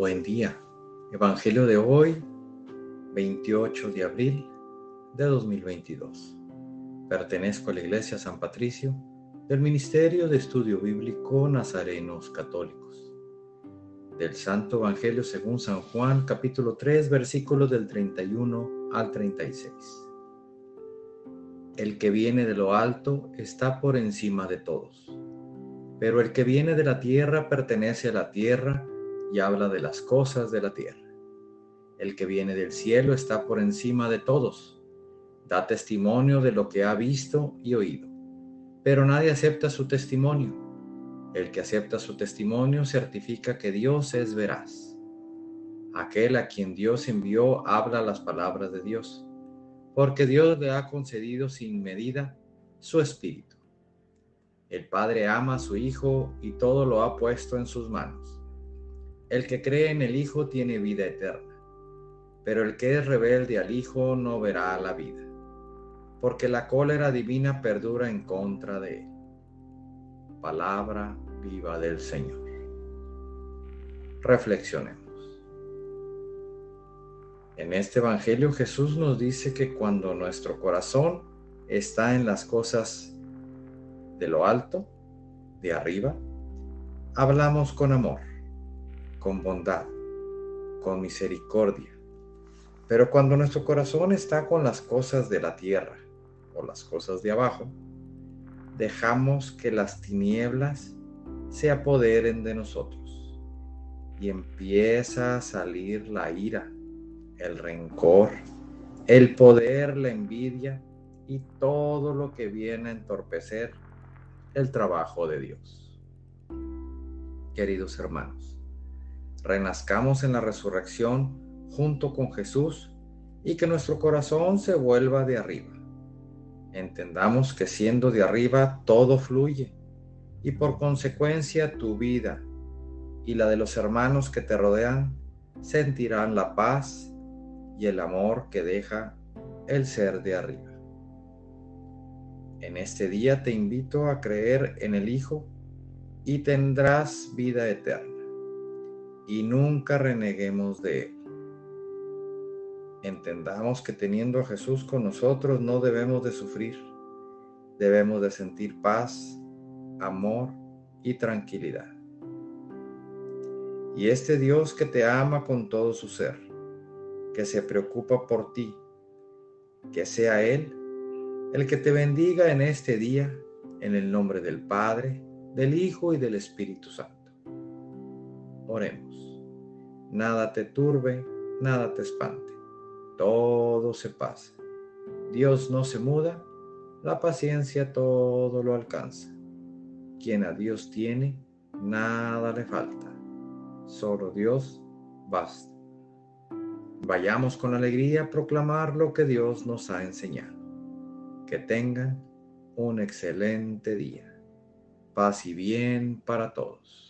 Buen día. Evangelio de hoy, 28 de abril de 2022. Pertenezco a la Iglesia San Patricio del Ministerio de Estudio Bíblico Nazarenos Católicos. Del Santo Evangelio según San Juan, capítulo 3, versículos del 31 al 36. El que viene de lo alto está por encima de todos, pero el que viene de la tierra pertenece a la tierra y habla de las cosas de la tierra. El que viene del cielo está por encima de todos, da testimonio de lo que ha visto y oído, pero nadie acepta su testimonio. El que acepta su testimonio certifica que Dios es veraz. Aquel a quien Dios envió habla las palabras de Dios, porque Dios le ha concedido sin medida su espíritu. El Padre ama a su Hijo y todo lo ha puesto en sus manos. El que cree en el Hijo tiene vida eterna, pero el que es rebelde al Hijo no verá la vida, porque la cólera divina perdura en contra de él. Palabra viva del Señor. Reflexionemos. En este Evangelio Jesús nos dice que cuando nuestro corazón está en las cosas de lo alto, de arriba, hablamos con amor con bondad, con misericordia. Pero cuando nuestro corazón está con las cosas de la tierra o las cosas de abajo, dejamos que las tinieblas se apoderen de nosotros y empieza a salir la ira, el rencor, el poder, la envidia y todo lo que viene a entorpecer el trabajo de Dios. Queridos hermanos, renazcamos en la resurrección junto con Jesús y que nuestro corazón se vuelva de arriba. Entendamos que siendo de arriba todo fluye y por consecuencia tu vida y la de los hermanos que te rodean sentirán la paz y el amor que deja el ser de arriba. En este día te invito a creer en el Hijo y tendrás vida eterna y nunca reneguemos de Él. Entendamos que teniendo a Jesús con nosotros no debemos de sufrir, debemos de sentir paz, amor y tranquilidad. Y este Dios que te ama con todo su ser, que se preocupa por ti, que sea Él el que te bendiga en este día, en el nombre del Padre, del Hijo y del Espíritu Santo. Oremos nada te turbe, nada te espante. Todo se pasa. Dios no se muda, la paciencia todo lo alcanza. Quien a Dios tiene, nada le falta. Solo Dios basta. Vayamos con alegría a proclamar lo que Dios nos ha enseñado. Que tengan un excelente día. Paz y bien para todos.